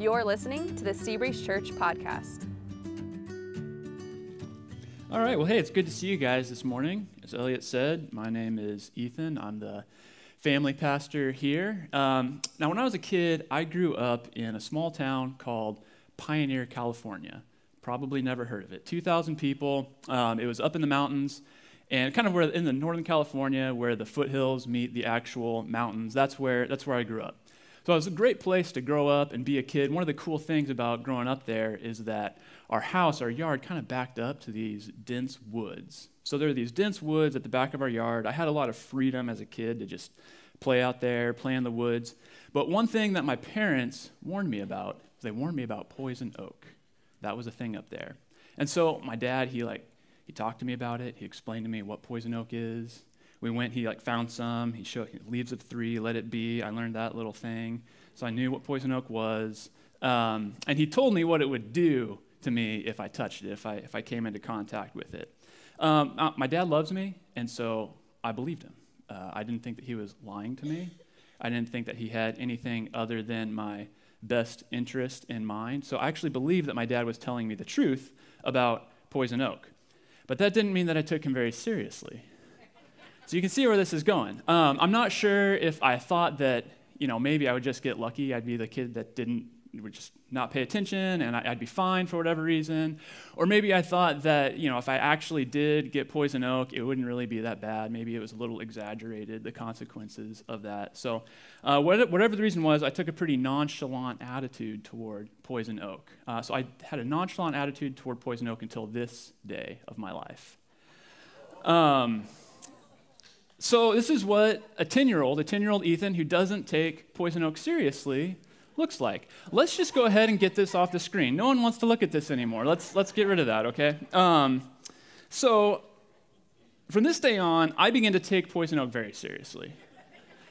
You're listening to the Seabreeze Church podcast. All right, well, hey, it's good to see you guys this morning. As Elliot said, my name is Ethan. I'm the family pastor here. Um, now, when I was a kid, I grew up in a small town called Pioneer, California. Probably never heard of it. 2,000 people. Um, it was up in the mountains and kind of where in the northern California, where the foothills meet the actual mountains. That's where that's where I grew up. So it was a great place to grow up and be a kid. One of the cool things about growing up there is that our house, our yard, kind of backed up to these dense woods. So there are these dense woods at the back of our yard. I had a lot of freedom as a kid to just play out there, play in the woods. But one thing that my parents warned me about, they warned me about poison oak. That was a thing up there. And so my dad, he like he talked to me about it. He explained to me what poison oak is. We went, he like found some. He showed leaves of three, let it be. I learned that little thing. So I knew what poison oak was. Um, and he told me what it would do to me if I touched it, if I, if I came into contact with it. Um, uh, my dad loves me, and so I believed him. Uh, I didn't think that he was lying to me. I didn't think that he had anything other than my best interest in mind. So I actually believed that my dad was telling me the truth about poison oak. But that didn't mean that I took him very seriously. So you can see where this is going. Um, I'm not sure if I thought that, you know, maybe I would just get lucky. I'd be the kid that didn't, would just not pay attention and I'd be fine for whatever reason. Or maybe I thought that, you know, if I actually did get poison oak, it wouldn't really be that bad. Maybe it was a little exaggerated, the consequences of that. So uh, whatever the reason was, I took a pretty nonchalant attitude toward poison oak. Uh, so I had a nonchalant attitude toward poison oak until this day of my life. Um, so, this is what a 10 year old, a 10 year old Ethan who doesn't take poison oak seriously, looks like. Let's just go ahead and get this off the screen. No one wants to look at this anymore. Let's, let's get rid of that, okay? Um, so, from this day on, I begin to take poison oak very seriously.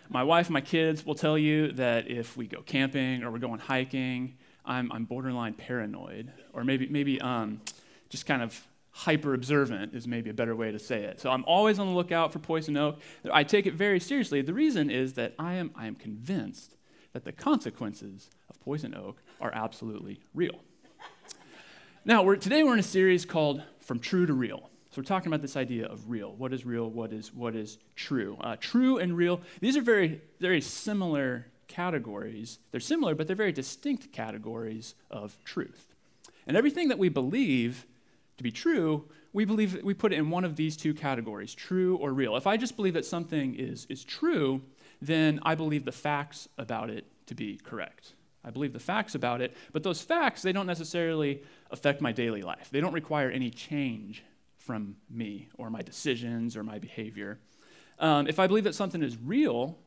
My wife my kids will tell you that if we go camping or we're going hiking, I'm, I'm borderline paranoid, or maybe, maybe um, just kind of hyper observant is maybe a better way to say it. So I'm always on the lookout for poison oak. I take it very seriously. The reason is that I am, I am convinced that the consequences of poison oak are absolutely real. Now, we're, today we're in a series called From True to Real. So we're talking about this idea of real. What is real? What is, what is true? Uh, true and real, these are very, very similar categories. They're similar, but they're very distinct categories of truth. And everything that we believe to be true, we believe we put it in one of these two categories, true or real. If I just believe that something is, is true, then I believe the facts about it to be correct. I believe the facts about it, but those facts, they don't necessarily affect my daily life. They don't require any change from me or my decisions or my behavior. Um, if I believe that something is real,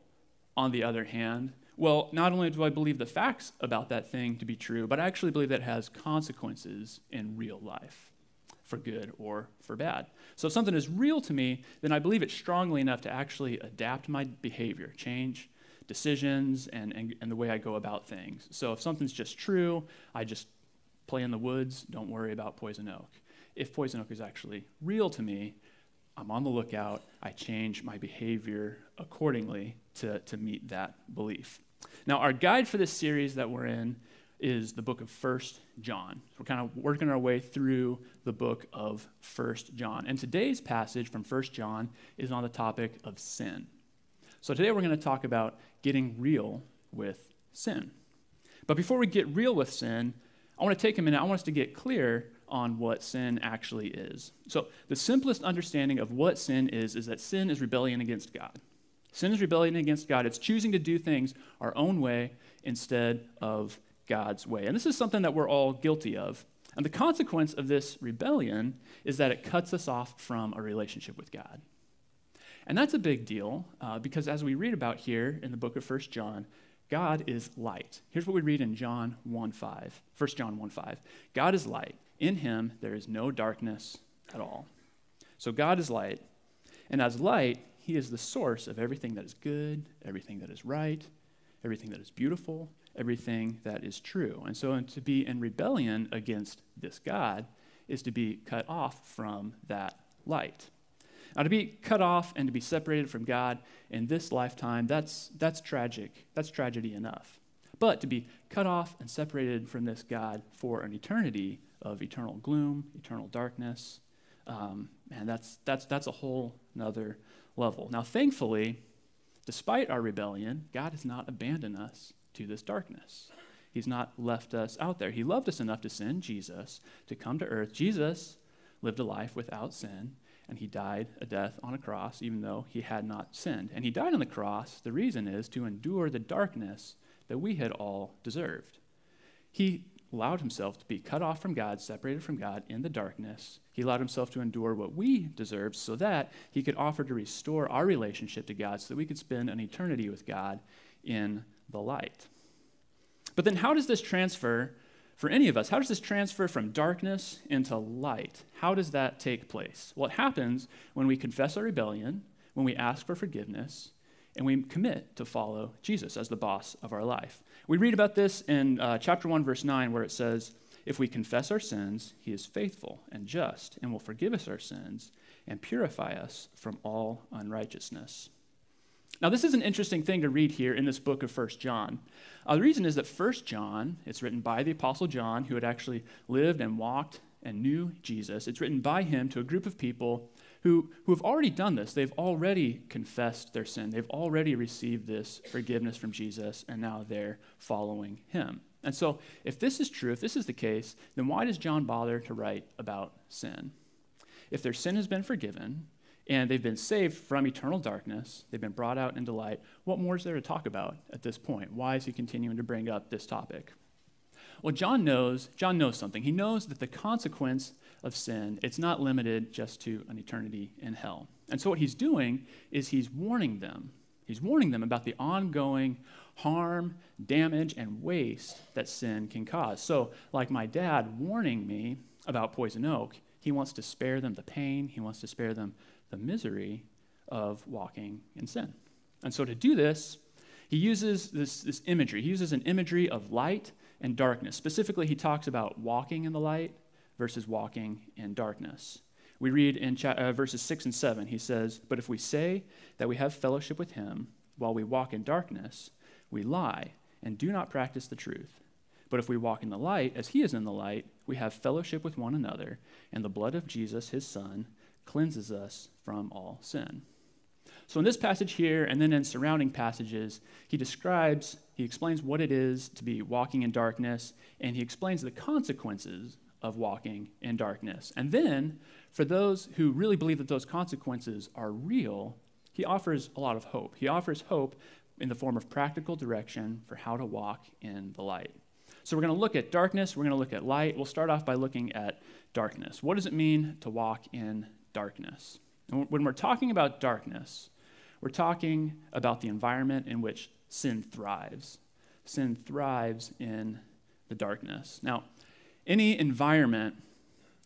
on the other hand, well, not only do I believe the facts about that thing to be true, but I actually believe that it has consequences in real life for good or for bad. So if something is real to me, then I believe it strongly enough to actually adapt my behavior, change decisions, and, and, and the way I go about things. So if something's just true, I just play in the woods, don't worry about poison oak. If poison oak is actually real to me, I'm on the lookout, I change my behavior accordingly to, to meet that belief. Now, our guide for this series that we're in is the book of First John. We're kind of working our way through the book of First John. And today's passage from First John is on the topic of sin. So today we're going to talk about getting real with sin. But before we get real with sin, I want to take a minute. I want us to get clear on what sin actually is. So, the simplest understanding of what sin is is that sin is rebellion against God. Sin is rebellion against God. It's choosing to do things our own way instead of God's way. And this is something that we're all guilty of. And the consequence of this rebellion is that it cuts us off from a relationship with God. And that's a big deal uh, because as we read about here in the book of 1 John, God is light. Here's what we read in John 1 5. 1 John 1 5. God is light. In him there is no darkness at all. So God is light. And as light, he is the source of everything that is good, everything that is right, everything that is beautiful, everything that is true. And so to be in rebellion against this God is to be cut off from that light. Now, to be cut off and to be separated from God in this lifetime, that's, that's tragic. That's tragedy enough. but to be cut off and separated from this God for an eternity of eternal gloom, eternal darkness. Um, and that's, that's, that's a whole nother level. Now, thankfully, despite our rebellion, God has not abandoned us to this darkness. He's not left us out there. He loved us enough to send Jesus to come to earth. Jesus lived a life without sin, and he died a death on a cross, even though he had not sinned. And he died on the cross, the reason is to endure the darkness that we had all deserved. He allowed himself to be cut off from God, separated from God in the darkness. He allowed himself to endure what we deserved so that he could offer to restore our relationship to God so that we could spend an eternity with God in the light. But then, how does this transfer for any of us? How does this transfer from darkness into light? How does that take place? Well, it happens when we confess our rebellion, when we ask for forgiveness, and we commit to follow Jesus as the boss of our life. We read about this in uh, chapter 1, verse 9, where it says, If we confess our sins, he is faithful and just and will forgive us our sins and purify us from all unrighteousness. Now, this is an interesting thing to read here in this book of First John. Uh, the reason is that First John, it's written by the Apostle John, who had actually lived and walked and knew Jesus. It's written by him to a group of people who, who have already done this. They've already confessed their sin, they've already received this forgiveness from Jesus, and now they're following him. And so, if this is true, if this is the case, then why does John bother to write about sin? If their sin has been forgiven, and they've been saved from eternal darkness. They've been brought out into light. What more is there to talk about at this point? Why is he continuing to bring up this topic? Well, John knows, John knows something. He knows that the consequence of sin, it's not limited just to an eternity in hell. And so what he's doing is he's warning them. He's warning them about the ongoing harm, damage, and waste that sin can cause. So, like my dad warning me about poison oak, he wants to spare them the pain, he wants to spare them the misery of walking in sin. And so to do this, he uses this, this imagery. He uses an imagery of light and darkness. Specifically, he talks about walking in the light versus walking in darkness. We read in cha- uh, verses 6 and 7, he says, But if we say that we have fellowship with him while we walk in darkness, we lie and do not practice the truth. But if we walk in the light, as he is in the light, we have fellowship with one another, and the blood of Jesus, his son, cleanses us from all sin. So, in this passage here, and then in surrounding passages, he describes, he explains what it is to be walking in darkness, and he explains the consequences of walking in darkness. And then, for those who really believe that those consequences are real, he offers a lot of hope. He offers hope in the form of practical direction for how to walk in the light. So, we're going to look at darkness, we're going to look at light. We'll start off by looking at darkness. What does it mean to walk in darkness. And when we're talking about darkness, we're talking about the environment in which sin thrives. Sin thrives in the darkness. Now, any environment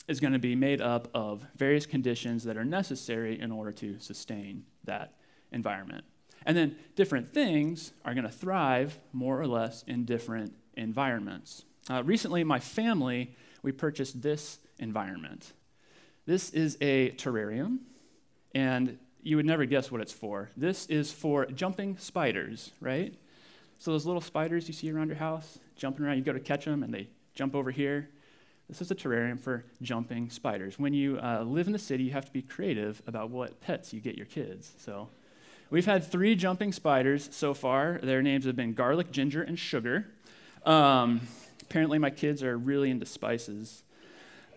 is going to be made up of various conditions that are necessary in order to sustain that environment. And then different things are going to thrive more or less in different environments. Uh, recently, my family, we purchased this environment. This is a terrarium, and you would never guess what it's for. This is for jumping spiders, right? So those little spiders you see around your house, jumping around, you go to catch them and they jump over here. This is a terrarium for jumping spiders. When you uh, live in the city, you have to be creative about what pets you get your kids. So we've had three jumping spiders so far. Their names have been garlic, ginger, and sugar. Um, apparently, my kids are really into spices.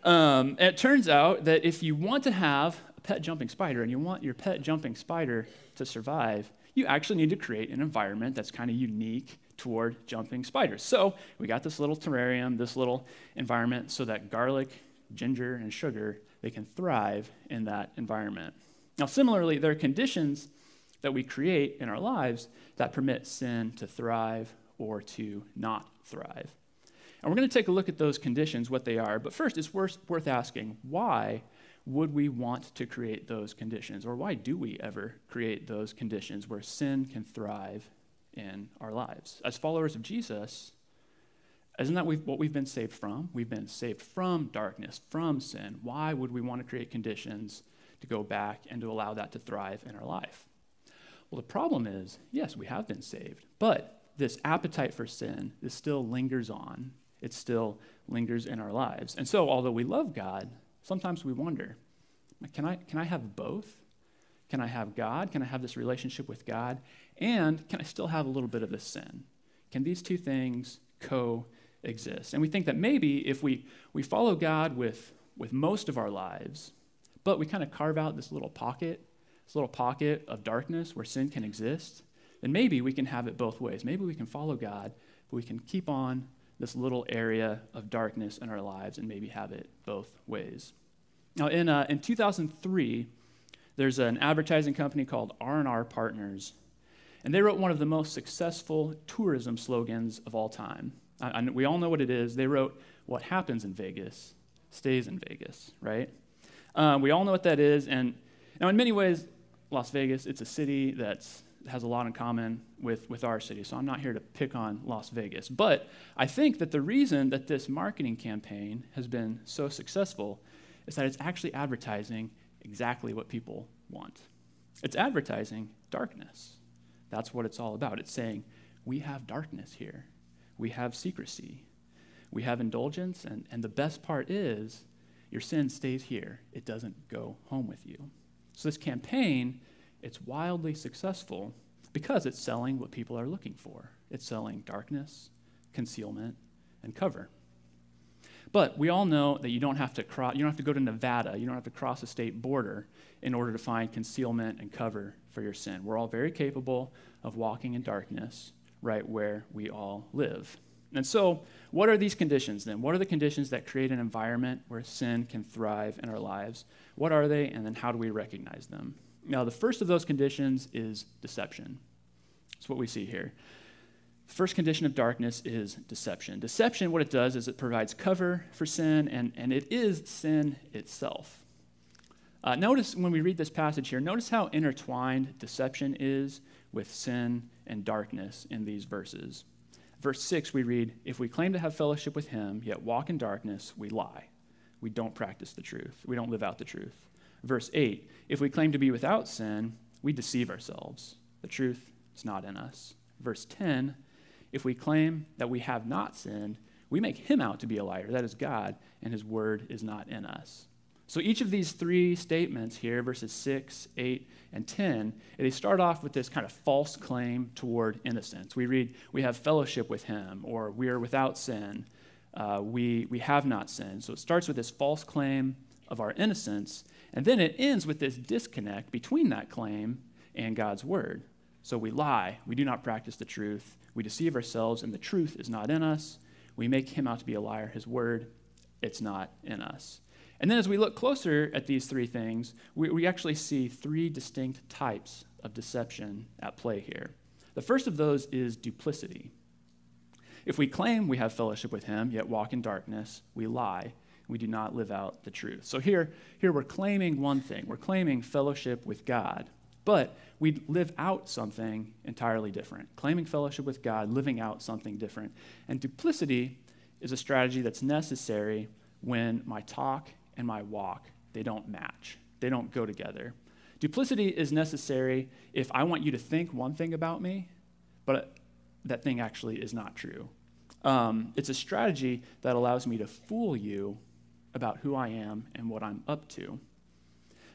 Um, it turns out that if you want to have a pet jumping spider and you want your pet jumping spider to survive, you actually need to create an environment that's kind of unique toward jumping spiders. So we got this little terrarium, this little environment, so that garlic, ginger, and sugar they can thrive in that environment. Now, similarly, there are conditions that we create in our lives that permit sin to thrive or to not thrive. And we're going to take a look at those conditions, what they are. But first, it's worth, worth asking why would we want to create those conditions? Or why do we ever create those conditions where sin can thrive in our lives? As followers of Jesus, isn't that what we've been saved from? We've been saved from darkness, from sin. Why would we want to create conditions to go back and to allow that to thrive in our life? Well, the problem is yes, we have been saved, but this appetite for sin, this still lingers on. It still lingers in our lives. And so, although we love God, sometimes we wonder can I, can I have both? Can I have God? Can I have this relationship with God? And can I still have a little bit of this sin? Can these two things coexist? And we think that maybe if we, we follow God with, with most of our lives, but we kind of carve out this little pocket, this little pocket of darkness where sin can exist, then maybe we can have it both ways. Maybe we can follow God, but we can keep on this little area of darkness in our lives and maybe have it both ways. Now, in, uh, in 2003, there's an advertising company called R&R Partners, and they wrote one of the most successful tourism slogans of all time. I, I, we all know what it is. They wrote, "What happens in Vegas stays in Vegas," right? Uh, we all know what that is, and now in many ways, Las Vegas, it's a city that's has a lot in common with, with our city. So I'm not here to pick on Las Vegas. But I think that the reason that this marketing campaign has been so successful is that it's actually advertising exactly what people want. It's advertising darkness. That's what it's all about. It's saying, we have darkness here, we have secrecy, we have indulgence, and, and the best part is your sin stays here, it doesn't go home with you. So this campaign it's wildly successful because it's selling what people are looking for. It's selling darkness, concealment, and cover. But we all know that you don't have to cross, you don't have to go to Nevada, you don't have to cross a state border in order to find concealment and cover for your sin. We're all very capable of walking in darkness right where we all live. And so, what are these conditions then? What are the conditions that create an environment where sin can thrive in our lives? What are they, and then how do we recognize them? Now, the first of those conditions is deception. That's what we see here. The first condition of darkness is deception. Deception, what it does is it provides cover for sin, and, and it is sin itself. Uh, notice when we read this passage here, notice how intertwined deception is with sin and darkness in these verses. Verse 6, we read, If we claim to have fellowship with him, yet walk in darkness, we lie. We don't practice the truth. We don't live out the truth. Verse 8 If we claim to be without sin, we deceive ourselves. The truth is not in us. Verse 10 If we claim that we have not sinned, we make him out to be a liar, that is God, and his word is not in us. So each of these three statements here, verses 6, 8, and 10, they start off with this kind of false claim toward innocence. We read, We have fellowship with him, or we are without sin. Uh, we, we have not sinned. So it starts with this false claim of our innocence, and then it ends with this disconnect between that claim and God's word. So we lie, we do not practice the truth, we deceive ourselves, and the truth is not in us. We make him out to be a liar, his word, it's not in us. And then as we look closer at these three things, we, we actually see three distinct types of deception at play here. The first of those is duplicity. If we claim we have fellowship with him, yet walk in darkness, we lie we do not live out the truth. So here, here we're claiming one thing we're claiming fellowship with God, but we live out something entirely different. Claiming fellowship with God, living out something different. And duplicity is a strategy that's necessary when my talk and my walk they don't match. They don't go together. Duplicity is necessary if I want you to think one thing about me, but that thing actually is not true. Um, it's a strategy that allows me to fool you about who I am and what I'm up to.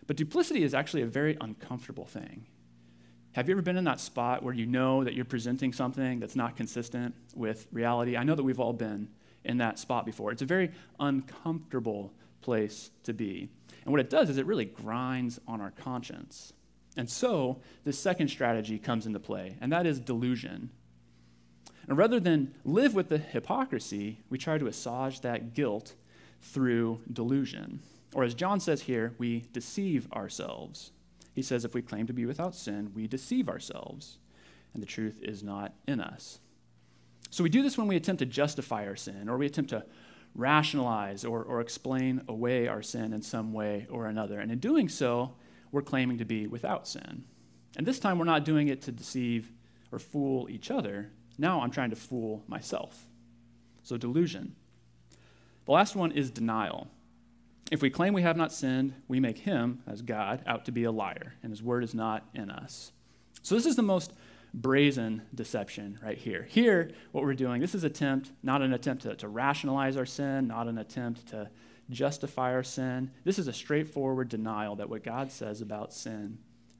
But duplicity is actually a very uncomfortable thing. Have you ever been in that spot where you know that you're presenting something that's not consistent with reality? I know that we've all been in that spot before. It's a very uncomfortable place to be. And what it does is it really grinds on our conscience. And so, the second strategy comes into play, and that is delusion. And rather than live with the hypocrisy, we try to assuage that guilt through delusion. Or as John says here, we deceive ourselves. He says, if we claim to be without sin, we deceive ourselves, and the truth is not in us. So we do this when we attempt to justify our sin, or we attempt to rationalize or, or explain away our sin in some way or another. And in doing so, we're claiming to be without sin. And this time, we're not doing it to deceive or fool each other. Now I'm trying to fool myself. So, delusion. The last one is denial. If we claim we have not sinned, we make him, as God, out to be a liar, and his word is not in us. So, this is the most brazen deception right here. Here, what we're doing, this is attempt, not an attempt to, to rationalize our sin, not an attempt to justify our sin. This is a straightforward denial that what God says about sin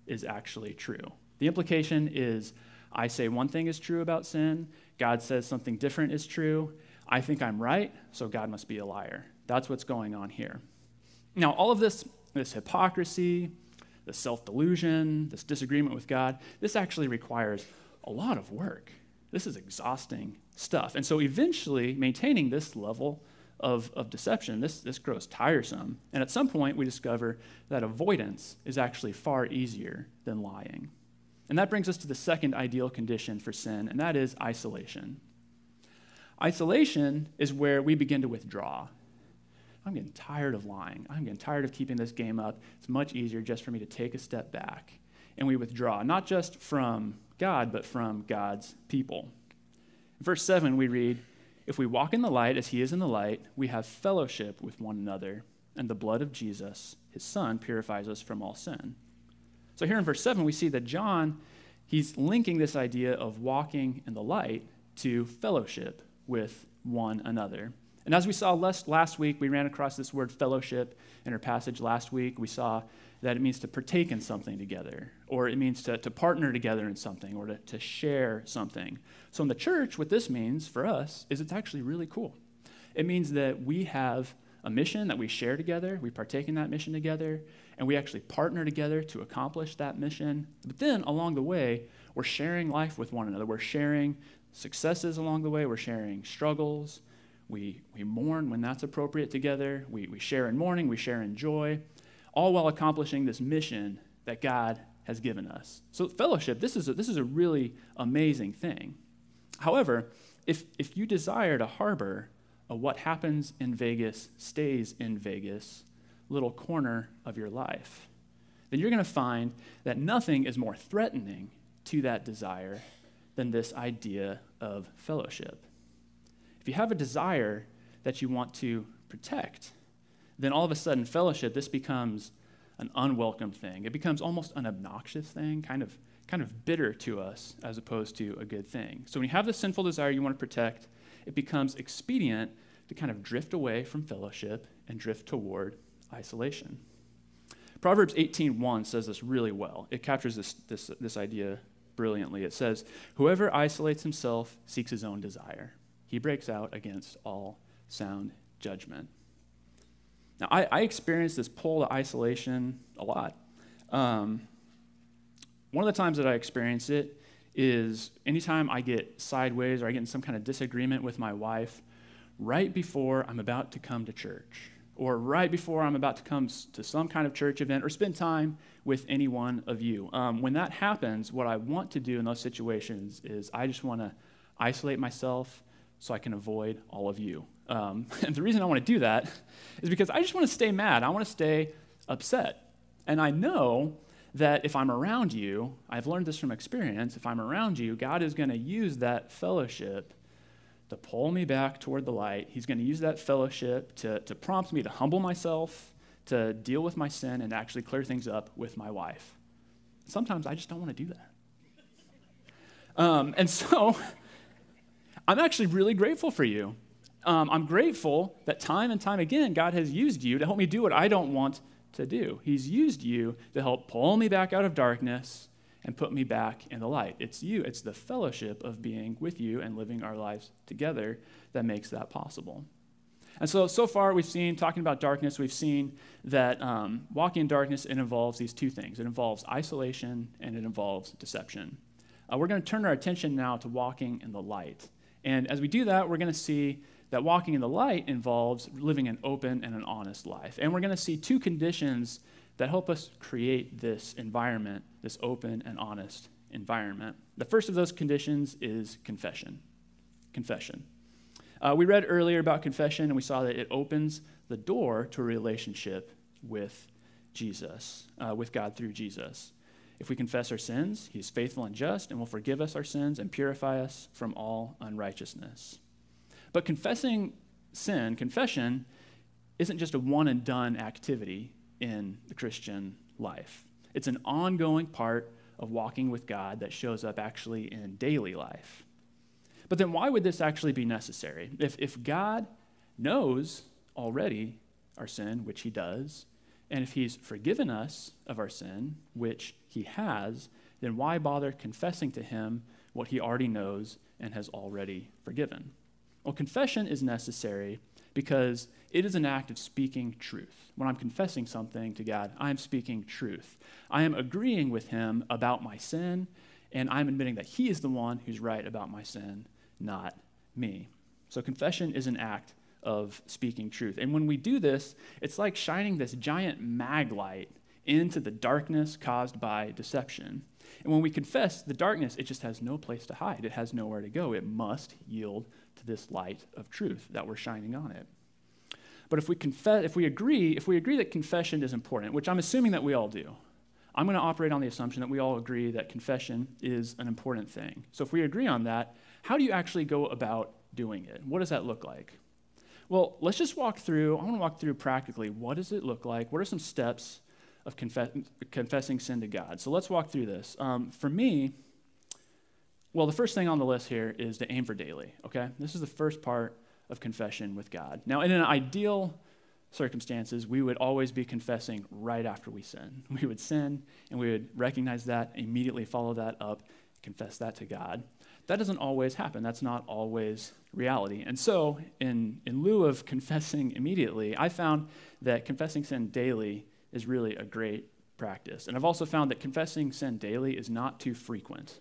is actually true. The implication is I say one thing is true about sin, God says something different is true. I think I'm right, so God must be a liar. That's what's going on here. Now, all of this, this hypocrisy, this self delusion, this disagreement with God, this actually requires a lot of work. This is exhausting stuff. And so, eventually, maintaining this level of, of deception, this, this grows tiresome. And at some point, we discover that avoidance is actually far easier than lying. And that brings us to the second ideal condition for sin, and that is isolation. Isolation is where we begin to withdraw. I'm getting tired of lying. I'm getting tired of keeping this game up. It's much easier just for me to take a step back. And we withdraw, not just from God, but from God's people. In verse 7, we read, If we walk in the light as he is in the light, we have fellowship with one another, and the blood of Jesus, his son, purifies us from all sin. So here in verse 7, we see that John, he's linking this idea of walking in the light to fellowship with one another. And as we saw last, week, we ran across this word fellowship in our passage last week. We saw that it means to partake in something together, or it means to, to partner together in something, or to, to share something. So in the church, what this means for us is it's actually really cool. It means that we have a mission that we share together, we partake in that mission together, and we actually partner together to accomplish that mission. But then along the way, we're sharing life with one another. We're sharing successes along the way, we're sharing struggles. We, we mourn when that's appropriate together. We, we share in mourning, we share in joy, all while accomplishing this mission that God has given us. So, fellowship, this is a, this is a really amazing thing. However, if, if you desire to harbor a what happens in Vegas stays in Vegas little corner of your life, then you're going to find that nothing is more threatening to that desire than this idea of fellowship. If you have a desire that you want to protect, then all of a sudden, fellowship, this becomes an unwelcome thing. It becomes almost an obnoxious thing, kind of, kind of bitter to us as opposed to a good thing. So when you have this sinful desire you want to protect, it becomes expedient to kind of drift away from fellowship and drift toward isolation. Proverbs 18:1 says this really well. It captures this, this, this idea brilliantly. It says, Whoever isolates himself seeks his own desire. He breaks out against all sound judgment. Now, I, I experienced this pull to isolation a lot. Um, one of the times that I experience it is anytime I get sideways or I get in some kind of disagreement with my wife right before I'm about to come to church or right before I'm about to come to some kind of church event or spend time with any one of you. Um, when that happens, what I want to do in those situations is I just want to isolate myself so I can avoid all of you. Um, and the reason I want to do that is because I just want to stay mad. I want to stay upset. And I know that if I'm around you, I've learned this from experience, if I'm around you, God is going to use that fellowship to pull me back toward the light. He's going to use that fellowship to, to prompt me to humble myself, to deal with my sin, and actually clear things up with my wife. Sometimes I just don't want to do that. Um, and so I'm actually really grateful for you. Um, I'm grateful that time and time again, God has used you to help me do what I don't want to do. He's used you to help pull me back out of darkness and put me back in the light. It's you, it's the fellowship of being with you and living our lives together that makes that possible. And so, so far, we've seen, talking about darkness, we've seen that um, walking in darkness, it involves these two things it involves isolation and it involves deception. Uh, we're going to turn our attention now to walking in the light. And as we do that, we're going to see that walking in the light involves living an open and an honest life. And we're going to see two conditions that help us create this environment, this open and honest environment. The first of those conditions is confession. Confession. Uh, we read earlier about confession, and we saw that it opens the door to a relationship with Jesus, uh, with God through Jesus. If we confess our sins, He is faithful and just and will forgive us our sins and purify us from all unrighteousness. But confessing sin, confession, isn't just a one and done activity in the Christian life. It's an ongoing part of walking with God that shows up actually in daily life. But then why would this actually be necessary? If, if God knows already our sin, which he does, and if he's forgiven us of our sin, which he has, then why bother confessing to him what he already knows and has already forgiven? Well, confession is necessary because it is an act of speaking truth. When I'm confessing something to God, I am speaking truth. I am agreeing with him about my sin, and I'm admitting that he is the one who's right about my sin, not me. So confession is an act of speaking truth. And when we do this, it's like shining this giant mag light into the darkness caused by deception. And when we confess the darkness, it just has no place to hide. It has nowhere to go. It must yield to this light of truth that we're shining on it. But if we confess, if we agree, if we agree that confession is important, which I'm assuming that we all do, I'm going to operate on the assumption that we all agree that confession is an important thing. So if we agree on that, how do you actually go about doing it? What does that look like? Well, let's just walk through. I want to walk through practically what does it look like? What are some steps of confess, confessing sin to God? So let's walk through this. Um, for me, well, the first thing on the list here is to aim for daily, okay? This is the first part of confession with God. Now, in an ideal circumstances, we would always be confessing right after we sin. We would sin and we would recognize that, immediately follow that up, confess that to God. That doesn't always happen. That's not always reality. And so, in, in lieu of confessing immediately, I found that confessing sin daily is really a great practice. And I've also found that confessing sin daily is not too frequent.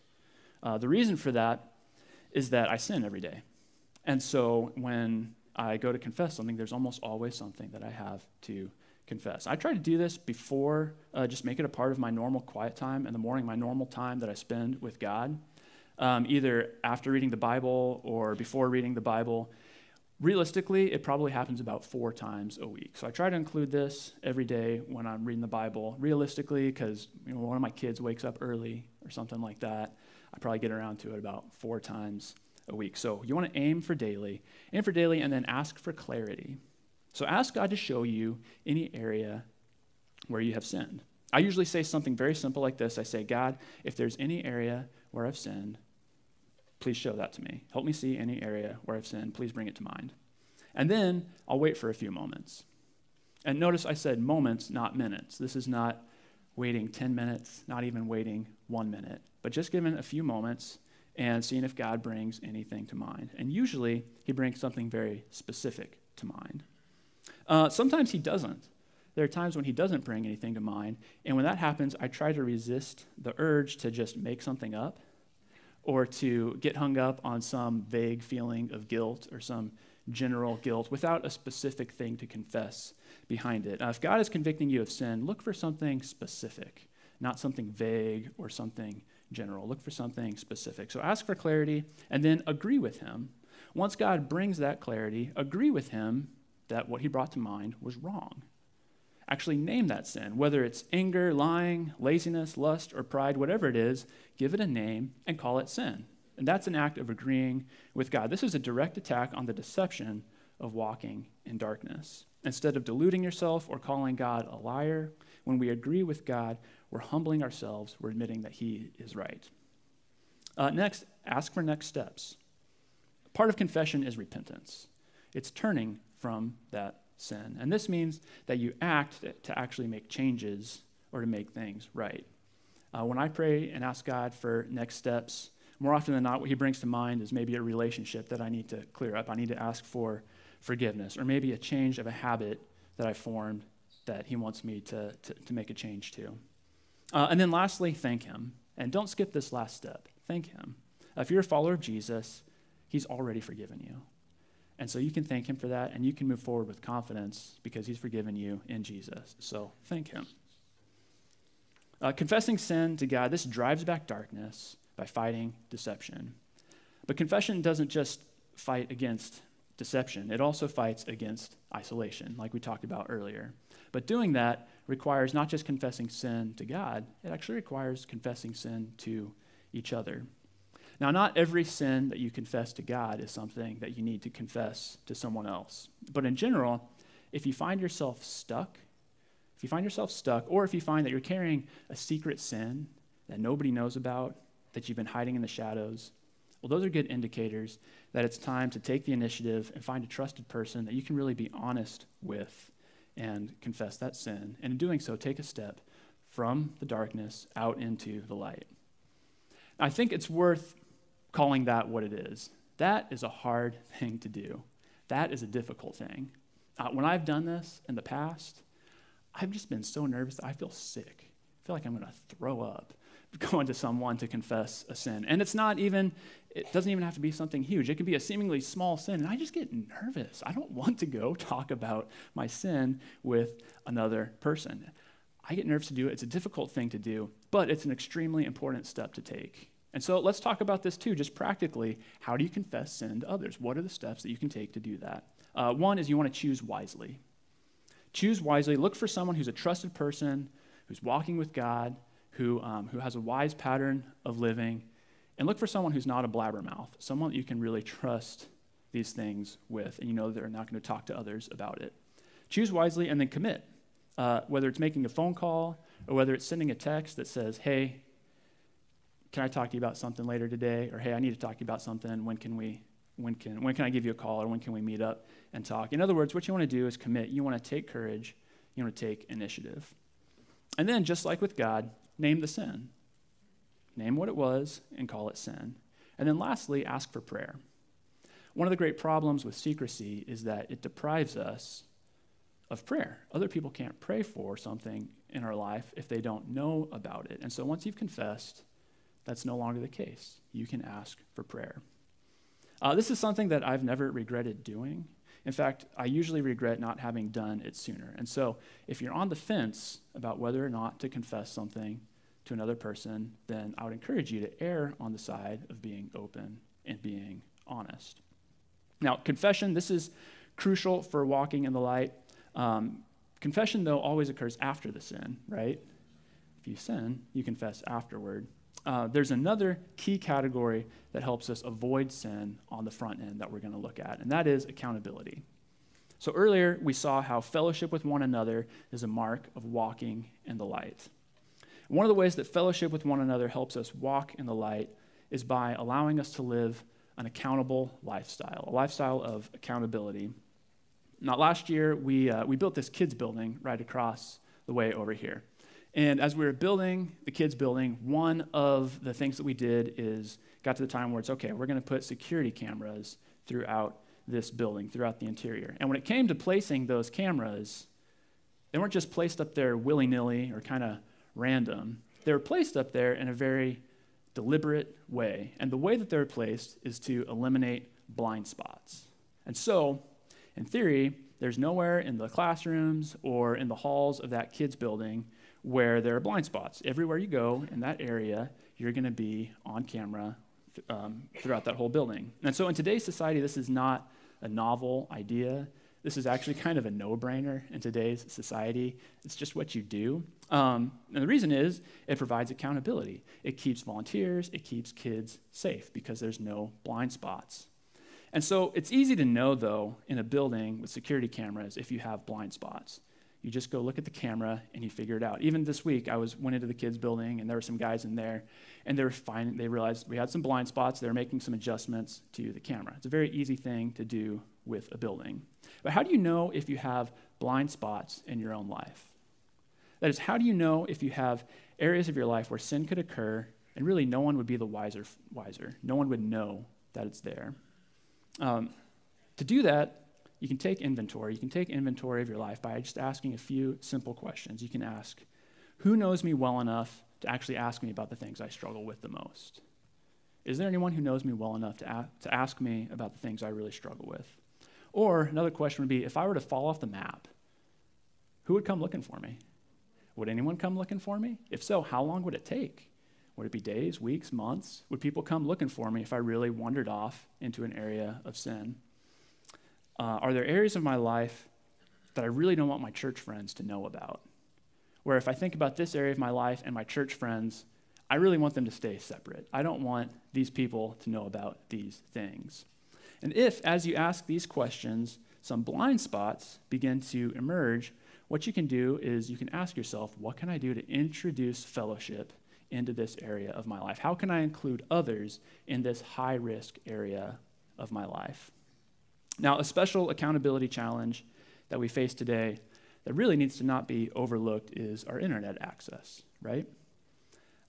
Uh, the reason for that is that I sin every day. And so, when I go to confess something, there's almost always something that I have to confess. I try to do this before, uh, just make it a part of my normal quiet time in the morning, my normal time that I spend with God um, either after reading the Bible or before reading the Bible. Realistically, it probably happens about four times a week. So I try to include this every day when I'm reading the Bible. Realistically, because you know, one of my kids wakes up early or something like that, I probably get around to it about four times a week. So you want to aim for daily, aim for daily, and then ask for clarity. So ask God to show you any area where you have sinned. I usually say something very simple like this I say, God, if there's any area where I've sinned, please show that to me. Help me see any area where I've sinned. Please bring it to mind. And then I'll wait for a few moments. And notice I said moments, not minutes. This is not waiting 10 minutes, not even waiting one minute, but just given a few moments and seeing if God brings anything to mind. And usually, He brings something very specific to mind. Uh, sometimes He doesn't. There are times when He doesn't bring anything to mind. And when that happens, I try to resist the urge to just make something up or to get hung up on some vague feeling of guilt or some general guilt without a specific thing to confess behind it. Uh, if God is convicting you of sin, look for something specific, not something vague or something general. Look for something specific. So ask for clarity and then agree with Him. Once God brings that clarity, agree with Him that what He brought to mind was wrong actually name that sin, whether it's anger, lying, laziness, lust, or pride, whatever it is, give it a name and call it sin. And that's an act of agreeing with God. This is a direct attack on the deception of walking in darkness. Instead of deluding yourself or calling God a liar, when we agree with God, we're humbling ourselves, we're admitting that He is right. Uh, next, ask for next steps. Part of confession is repentance, it's turning from that sin. And this means that you act to actually make changes or to make things right. Uh, when I pray and ask God for next steps, more often than not, what He brings to mind is maybe a relationship that I need to clear up. I need to ask for forgiveness, or maybe a change of a habit that I formed that He wants me to, to, to make a change to. Uh, and then lastly, thank Him. And don't skip this last step. Thank Him. If you're a follower of Jesus, He's already forgiven you. And so you can thank him for that, and you can move forward with confidence because he's forgiven you in Jesus. So thank him. Uh, confessing sin to God, this drives back darkness by fighting deception. But confession doesn't just fight against deception, it also fights against isolation, like we talked about earlier. But doing that requires not just confessing sin to God, it actually requires confessing sin to each other. Now, not every sin that you confess to God is something that you need to confess to someone else. But in general, if you find yourself stuck, if you find yourself stuck, or if you find that you're carrying a secret sin that nobody knows about, that you've been hiding in the shadows, well, those are good indicators that it's time to take the initiative and find a trusted person that you can really be honest with and confess that sin. And in doing so, take a step from the darkness out into the light. I think it's worth calling that what it is. That is a hard thing to do. That is a difficult thing. Uh, when I've done this in the past, I've just been so nervous that I feel sick. I feel like I'm going to throw up going to someone to confess a sin. And it's not even, it doesn't even have to be something huge. It can be a seemingly small sin. And I just get nervous. I don't want to go talk about my sin with another person. I get nervous to do it. It's a difficult thing to do, but it's an extremely important step to take. And so let's talk about this too, just practically. How do you confess sin to others? What are the steps that you can take to do that? Uh, one is you want to choose wisely. Choose wisely. Look for someone who's a trusted person, who's walking with God, who, um, who has a wise pattern of living, and look for someone who's not a blabbermouth, someone that you can really trust these things with, and you know they're not going to talk to others about it. Choose wisely and then commit. Uh, whether it's making a phone call or whether it's sending a text that says, hey, can I talk to you about something later today? Or hey, I need to talk to you about something. When can we, when can, when can I give you a call or when can we meet up and talk? In other words, what you want to do is commit. You want to take courage. You want to take initiative. And then, just like with God, name the sin. Name what it was and call it sin. And then lastly, ask for prayer. One of the great problems with secrecy is that it deprives us of prayer. Other people can't pray for something in our life if they don't know about it. And so once you've confessed, that's no longer the case. You can ask for prayer. Uh, this is something that I've never regretted doing. In fact, I usually regret not having done it sooner. And so, if you're on the fence about whether or not to confess something to another person, then I would encourage you to err on the side of being open and being honest. Now, confession, this is crucial for walking in the light. Um, confession, though, always occurs after the sin, right? If you sin, you confess afterward. Uh, there's another key category that helps us avoid sin on the front end that we're going to look at, and that is accountability. So earlier, we saw how fellowship with one another is a mark of walking in the light. One of the ways that fellowship with one another helps us walk in the light is by allowing us to live an accountable lifestyle, a lifestyle of accountability. Now, last year, we, uh, we built this kids' building right across the way over here. And as we were building the kids' building, one of the things that we did is got to the time where it's okay, we're going to put security cameras throughout this building, throughout the interior. And when it came to placing those cameras, they weren't just placed up there willy nilly or kind of random. They were placed up there in a very deliberate way. And the way that they're placed is to eliminate blind spots. And so, in theory, there's nowhere in the classrooms or in the halls of that kids' building where there are blind spots. Everywhere you go in that area, you're going to be on camera um, throughout that whole building. And so in today's society, this is not a novel idea. This is actually kind of a no brainer in today's society. It's just what you do. Um, and the reason is it provides accountability. It keeps volunteers, it keeps kids safe because there's no blind spots. And so it's easy to know, though, in a building with security cameras if you have blind spots. You just go look at the camera and you figure it out. Even this week, I was went into the kids' building and there were some guys in there, and they were fine. They realized we had some blind spots. They were making some adjustments to the camera. It's a very easy thing to do with a building. But how do you know if you have blind spots in your own life? That is, how do you know if you have areas of your life where sin could occur and really no one would be the wiser? wiser? No one would know that it's there. Um, to do that, you can take inventory. You can take inventory of your life by just asking a few simple questions. You can ask, Who knows me well enough to actually ask me about the things I struggle with the most? Is there anyone who knows me well enough to, a- to ask me about the things I really struggle with? Or another question would be if I were to fall off the map, who would come looking for me? Would anyone come looking for me? If so, how long would it take? Would it be days, weeks, months? Would people come looking for me if I really wandered off into an area of sin? Uh, are there areas of my life that I really don't want my church friends to know about? Where if I think about this area of my life and my church friends, I really want them to stay separate. I don't want these people to know about these things. And if, as you ask these questions, some blind spots begin to emerge, what you can do is you can ask yourself, what can I do to introduce fellowship into this area of my life? How can I include others in this high risk area of my life? Now, a special accountability challenge that we face today that really needs to not be overlooked is our internet access, right?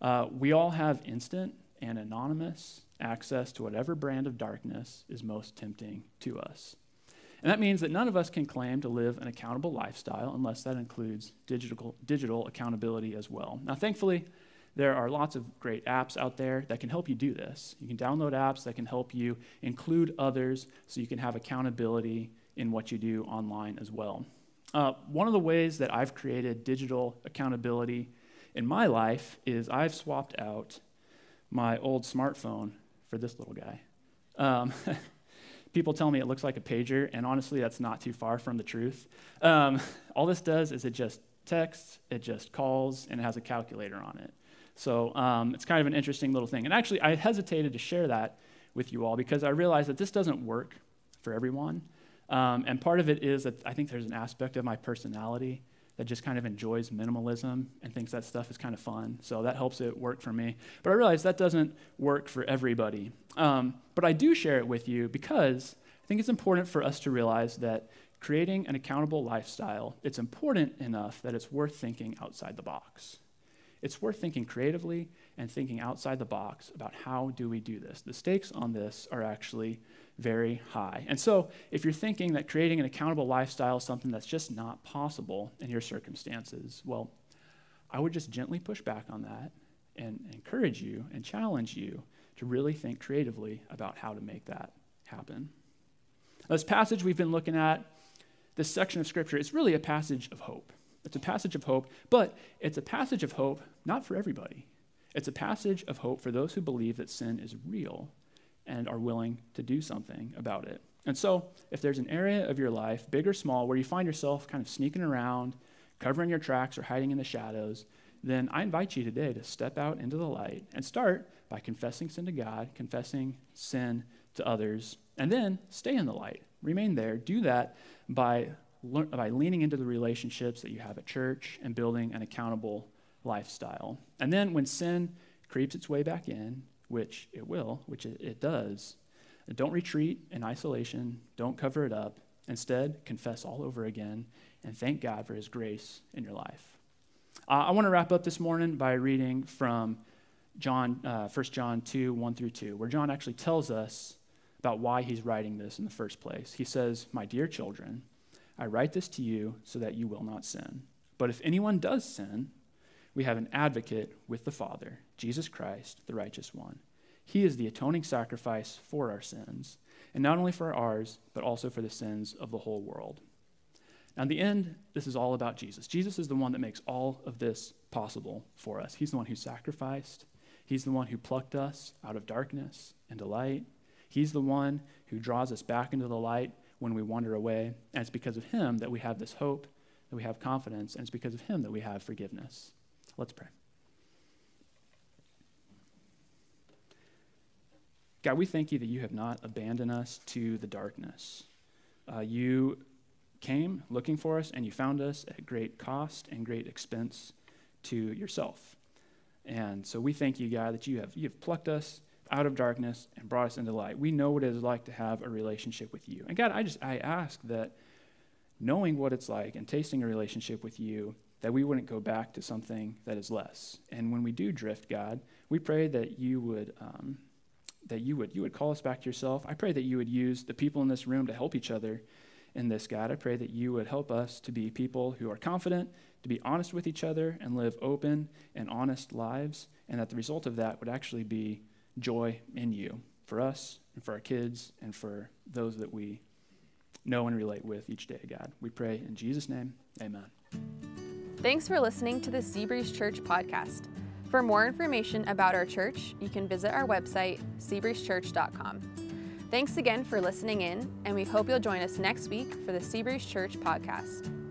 Uh, we all have instant and anonymous access to whatever brand of darkness is most tempting to us. And that means that none of us can claim to live an accountable lifestyle unless that includes digital, digital accountability as well. Now, thankfully, there are lots of great apps out there that can help you do this. You can download apps that can help you include others so you can have accountability in what you do online as well. Uh, one of the ways that I've created digital accountability in my life is I've swapped out my old smartphone for this little guy. Um, people tell me it looks like a pager, and honestly, that's not too far from the truth. Um, all this does is it just texts, it just calls, and it has a calculator on it. So um, it's kind of an interesting little thing. And actually, I hesitated to share that with you all because I realized that this doesn't work for everyone. Um, and part of it is that I think there's an aspect of my personality that just kind of enjoys minimalism and thinks that stuff is kind of fun. So that helps it work for me. But I realize that doesn't work for everybody. Um, but I do share it with you because I think it's important for us to realize that creating an accountable lifestyle, it's important enough that it's worth thinking outside the box. It's worth thinking creatively and thinking outside the box about how do we do this. The stakes on this are actually very high. And so, if you're thinking that creating an accountable lifestyle is something that's just not possible in your circumstances, well, I would just gently push back on that and encourage you and challenge you to really think creatively about how to make that happen. This passage we've been looking at, this section of Scripture, it's really a passage of hope. It's a passage of hope, but it's a passage of hope not for everybody. It's a passage of hope for those who believe that sin is real and are willing to do something about it. And so, if there's an area of your life, big or small, where you find yourself kind of sneaking around, covering your tracks, or hiding in the shadows, then I invite you today to step out into the light and start by confessing sin to God, confessing sin to others, and then stay in the light. Remain there. Do that by, by leaning into the relationships that you have at church and building an accountable lifestyle. And then when sin creeps its way back in, which it will, which it, it does, don't retreat in isolation, don't cover it up. Instead, confess all over again and thank God for his grace in your life. Uh, I want to wrap up this morning by reading from John, uh, 1 John 2, 1 through 2, where John actually tells us about why he's writing this in the first place. He says, My dear children, I write this to you so that you will not sin. But if anyone does sin, we have an advocate with the Father, Jesus Christ, the righteous one. He is the atoning sacrifice for our sins, and not only for ours, but also for the sins of the whole world. Now, in the end, this is all about Jesus. Jesus is the one that makes all of this possible for us. He's the one who sacrificed, He's the one who plucked us out of darkness into light. He's the one who draws us back into the light when we wander away. And it's because of Him that we have this hope, that we have confidence, and it's because of Him that we have forgiveness. Let's pray. God, we thank you that you have not abandoned us to the darkness. Uh, you came looking for us and you found us at great cost and great expense to yourself. And so we thank you, God, that you have, you have plucked us out of darkness and brought us into light. We know what it is like to have a relationship with you. And God, I just I ask that knowing what it's like and tasting a relationship with you, that we wouldn't go back to something that is less. And when we do drift, God, we pray that you would um, that you would you would call us back to yourself. I pray that you would use the people in this room to help each other in this, God. I pray that you would help us to be people who are confident, to be honest with each other, and live open and honest lives, and that the result of that would actually be joy in you for us and for our kids and for those that we know and relate with each day, God. We pray in Jesus' name, amen. Thanks for listening to the Seabreeze Church podcast. For more information about our church, you can visit our website, seabreezechurch.com. Thanks again for listening in, and we hope you'll join us next week for the Seabreeze Church podcast.